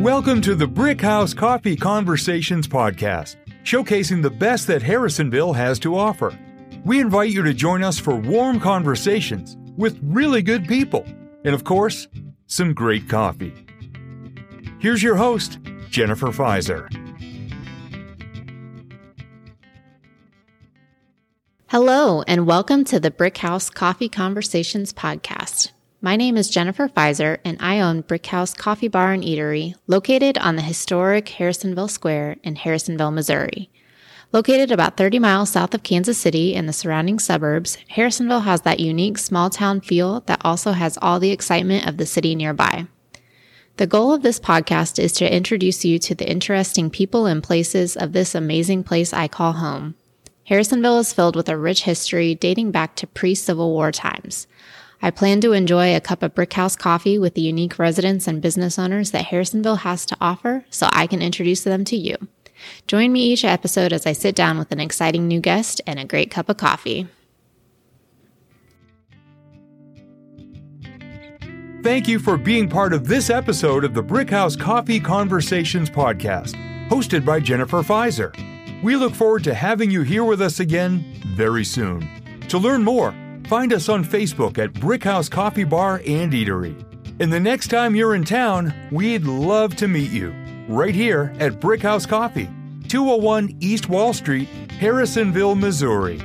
Welcome to the Brick House Coffee Conversations podcast, showcasing the best that Harrisonville has to offer. We invite you to join us for warm conversations with really good people, and of course, some great coffee. Here's your host, Jennifer Pfizer. Hello, and welcome to the Brick House Coffee Conversations podcast. My name is Jennifer Pfizer, and I own Brickhouse Coffee Bar and Eatery, located on the historic Harrisonville Square in Harrisonville, Missouri. Located about 30 miles south of Kansas City and the surrounding suburbs, Harrisonville has that unique small town feel that also has all the excitement of the city nearby. The goal of this podcast is to introduce you to the interesting people and places of this amazing place I call home. Harrisonville is filled with a rich history dating back to pre Civil War times. I plan to enjoy a cup of Brickhouse coffee with the unique residents and business owners that Harrisonville has to offer so I can introduce them to you. Join me each episode as I sit down with an exciting new guest and a great cup of coffee. Thank you for being part of this episode of the Brickhouse Coffee Conversations podcast, hosted by Jennifer Pfizer. We look forward to having you here with us again very soon. To learn more, Find us on Facebook at Brickhouse Coffee Bar and Eatery. And the next time you're in town, we'd love to meet you right here at Brickhouse Coffee, 201 East Wall Street, Harrisonville, Missouri.